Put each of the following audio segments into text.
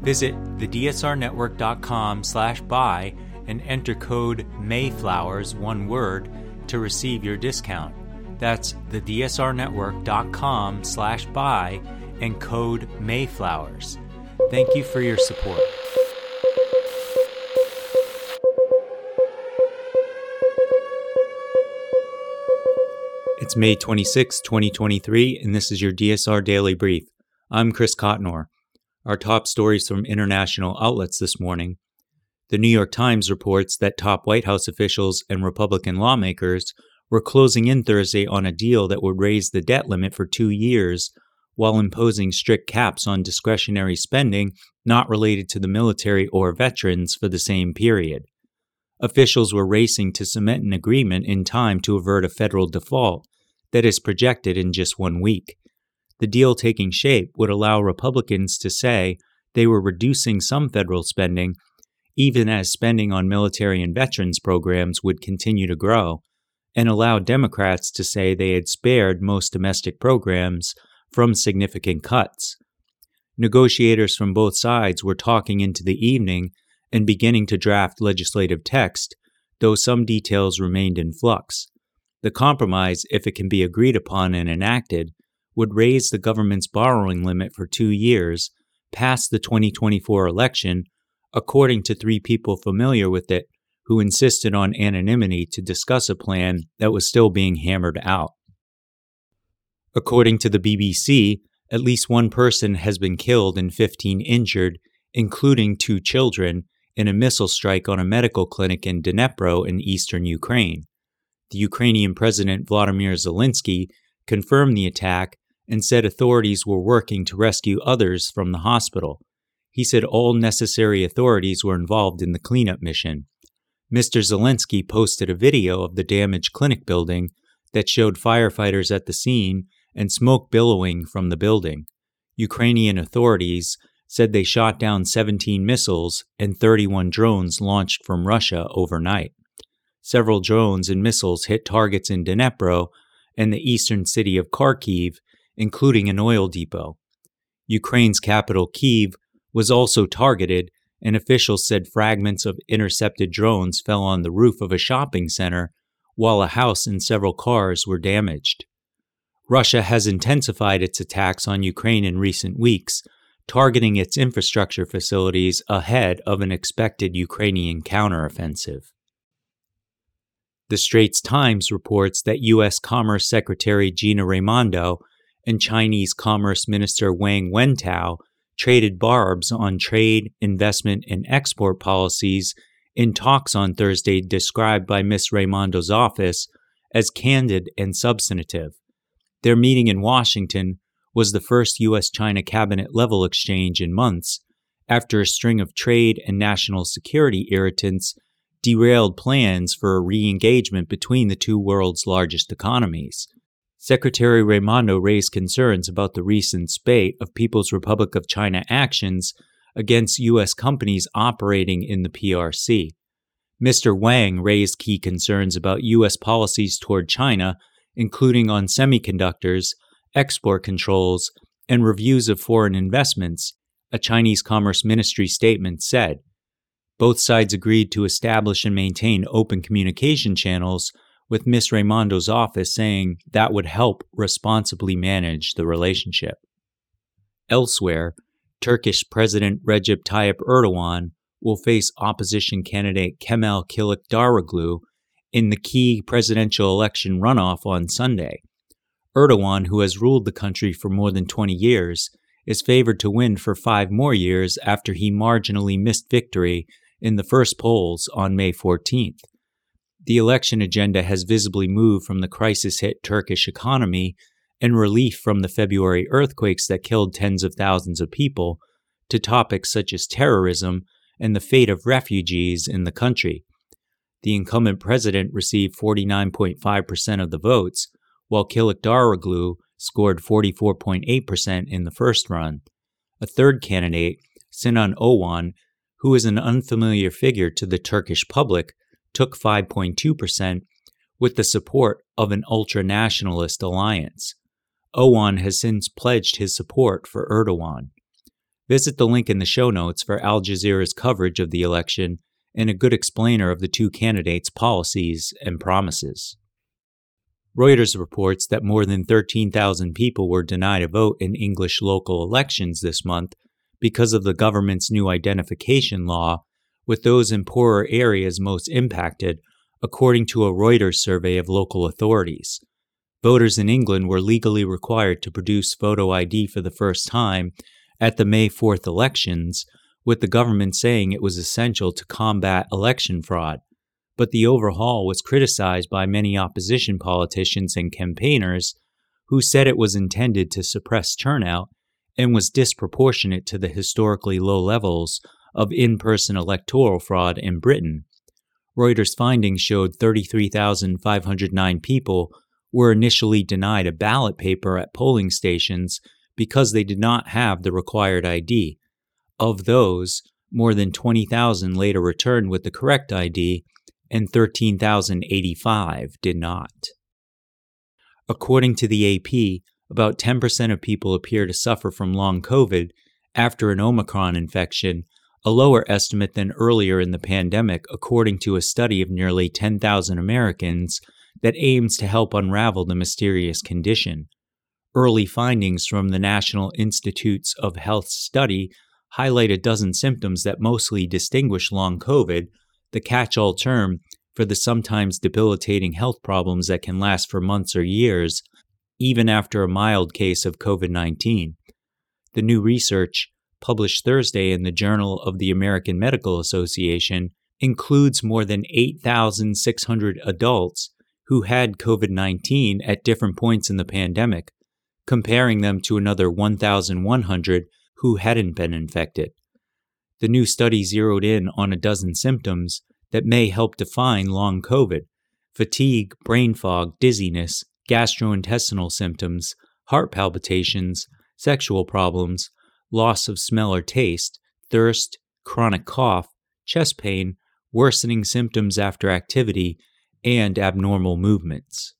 Visit thedsrnetwork.com slash buy and enter code Mayflowers, one word, to receive your discount. That's thedsrnetwork.com slash buy and code Mayflowers. Thank you for your support. It's May 26, 2023, and this is your DSR Daily Brief. I'm Chris Cotnor. Our top stories from international outlets this morning. The New York Times reports that top White House officials and Republican lawmakers were closing in Thursday on a deal that would raise the debt limit for two years while imposing strict caps on discretionary spending not related to the military or veterans for the same period. Officials were racing to cement an agreement in time to avert a federal default that is projected in just one week the deal taking shape would allow Republicans to say they were reducing some federal spending, even as spending on military and veterans programs would continue to grow, and allow Democrats to say they had spared most domestic programs from significant cuts. Negotiators from both sides were talking into the evening and beginning to draft legislative text, though some details remained in flux. The compromise, if it can be agreed upon and enacted, would raise the government's borrowing limit for two years past the 2024 election, according to three people familiar with it who insisted on anonymity to discuss a plan that was still being hammered out. According to the BBC, at least one person has been killed and 15 injured, including two children, in a missile strike on a medical clinic in Dnipro in eastern Ukraine. The Ukrainian President Vladimir Zelensky confirmed the attack and said authorities were working to rescue others from the hospital. He said all necessary authorities were involved in the cleanup mission. Mr. Zelensky posted a video of the damaged clinic building that showed firefighters at the scene and smoke billowing from the building. Ukrainian authorities said they shot down 17 missiles and 31 drones launched from Russia overnight. Several drones and missiles hit targets in Dnipro and the eastern city of Kharkiv including an oil depot. Ukraine's capital, Kiev, was also targeted, and officials said fragments of intercepted drones fell on the roof of a shopping center, while a house and several cars were damaged. Russia has intensified its attacks on Ukraine in recent weeks, targeting its infrastructure facilities ahead of an expected Ukrainian counteroffensive. The Straits Times reports that U.S. Commerce Secretary Gina Raimondo and Chinese Commerce Minister Wang Wentao traded barbs on trade, investment, and export policies in talks on Thursday described by Ms. Raimondo's office as candid and substantive. Their meeting in Washington was the first U.S. China cabinet level exchange in months after a string of trade and national security irritants derailed plans for a re engagement between the two world's largest economies. Secretary Raimondo raised concerns about the recent spate of People's Republic of China actions against U.S. companies operating in the PRC. Mr. Wang raised key concerns about U.S. policies toward China, including on semiconductors, export controls, and reviews of foreign investments, a Chinese Commerce Ministry statement said. Both sides agreed to establish and maintain open communication channels with Miss Raimondo's office saying that would help responsibly manage the relationship. Elsewhere, Turkish President Recep Tayyip Erdogan will face opposition candidate Kemal Kılıçdaroğlu in the key presidential election runoff on Sunday. Erdogan, who has ruled the country for more than 20 years, is favored to win for five more years after he marginally missed victory in the first polls on May 14th the election agenda has visibly moved from the crisis hit Turkish economy and relief from the February earthquakes that killed tens of thousands of people to topics such as terrorism and the fate of refugees in the country. The incumbent president received 49.5% of the votes, while Kılıçdaroğlu scored 44.8% in the first run. A third candidate, Sinan Oğan, who is an unfamiliar figure to the Turkish public, took 5.2% with the support of an ultra nationalist alliance. Oğan has since pledged his support for Erdogan. Visit the link in the show notes for Al Jazeera's coverage of the election and a good explainer of the two candidates' policies and promises. Reuters reports that more than 13,000 people were denied a vote in English local elections this month because of the government's new identification law, with those in poorer areas most impacted, according to a Reuters survey of local authorities. Voters in England were legally required to produce photo ID for the first time at the May 4th elections, with the government saying it was essential to combat election fraud. But the overhaul was criticized by many opposition politicians and campaigners who said it was intended to suppress turnout and was disproportionate to the historically low levels of in person electoral fraud in Britain. Reuters' findings showed 33,509 people were initially denied a ballot paper at polling stations because they did not have the required ID. Of those, more than 20,000 later returned with the correct ID, and 13,085 did not. According to the AP, about 10% of people appear to suffer from long COVID after an Omicron infection, a lower estimate than earlier in the pandemic, according to a study of nearly 10,000 Americans that aims to help unravel the mysterious condition. Early findings from the National Institutes of Health study highlight a dozen symptoms that mostly distinguish long COVID, the catch all term for the sometimes debilitating health problems that can last for months or years, even after a mild case of COVID 19. The new research, published Thursday in the Journal of the American Medical Association, includes more than 8,600 adults who had COVID 19 at different points in the pandemic, comparing them to another 1,100 who hadn't been infected. The new study zeroed in on a dozen symptoms that may help define long COVID fatigue, brain fog, dizziness, gastrointestinal symptoms, heart palpitations, sexual problems, loss of smell or taste, thirst, chronic cough, chest pain, worsening symptoms after activity, and abnormal movements.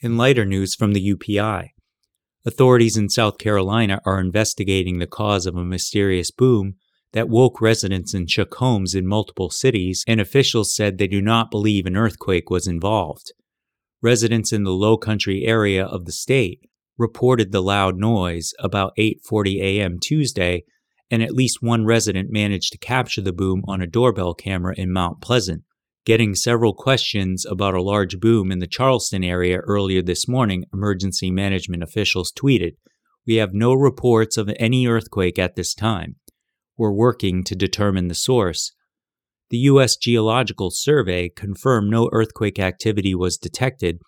In lighter news from the UPI, authorities in South Carolina are investigating the cause of a mysterious boom that woke residents and shook homes in multiple cities, and officials said they do not believe an earthquake was involved. Residents in the low country area of the state reported the loud noise about 8:40 a.m. Tuesday, and at least one resident managed to capture the boom on a doorbell camera in Mount Pleasant. Getting several questions about a large boom in the Charleston area earlier this morning, emergency management officials tweeted, "We have no reports of any earthquake at this time. We're working to determine the source." the U.S. Geological Survey confirmed no earthquake activity was detected,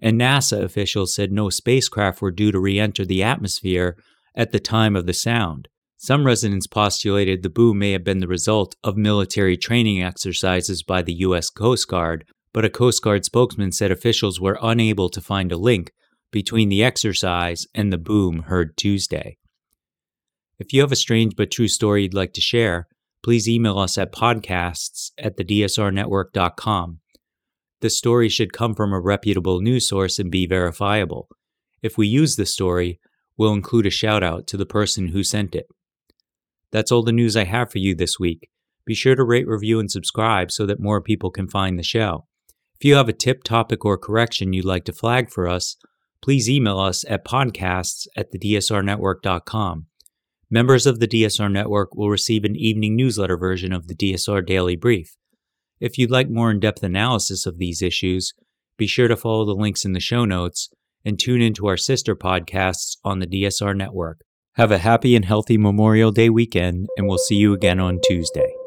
and NASA officials said no spacecraft were due to re enter the atmosphere at the time of the sound. Some residents postulated the boom may have been the result of military training exercises by the U.S. Coast Guard, but a Coast Guard spokesman said officials were unable to find a link between the exercise and the boom heard Tuesday. If you have a strange but true story you'd like to share, please email us at podcasts at thedsrnetwork.com. The story should come from a reputable news source and be verifiable. If we use the story, we'll include a shout out to the person who sent it. That's all the news I have for you this week. Be sure to rate, review, and subscribe so that more people can find the show. If you have a tip, topic, or correction you'd like to flag for us, please email us at podcasts at thedsrnetwork.com. Members of the DSR network will receive an evening newsletter version of the DSR Daily Brief. If you'd like more in depth analysis of these issues, be sure to follow the links in the show notes and tune into our sister podcasts on the DSR network. Have a happy and healthy Memorial Day weekend, and we'll see you again on Tuesday.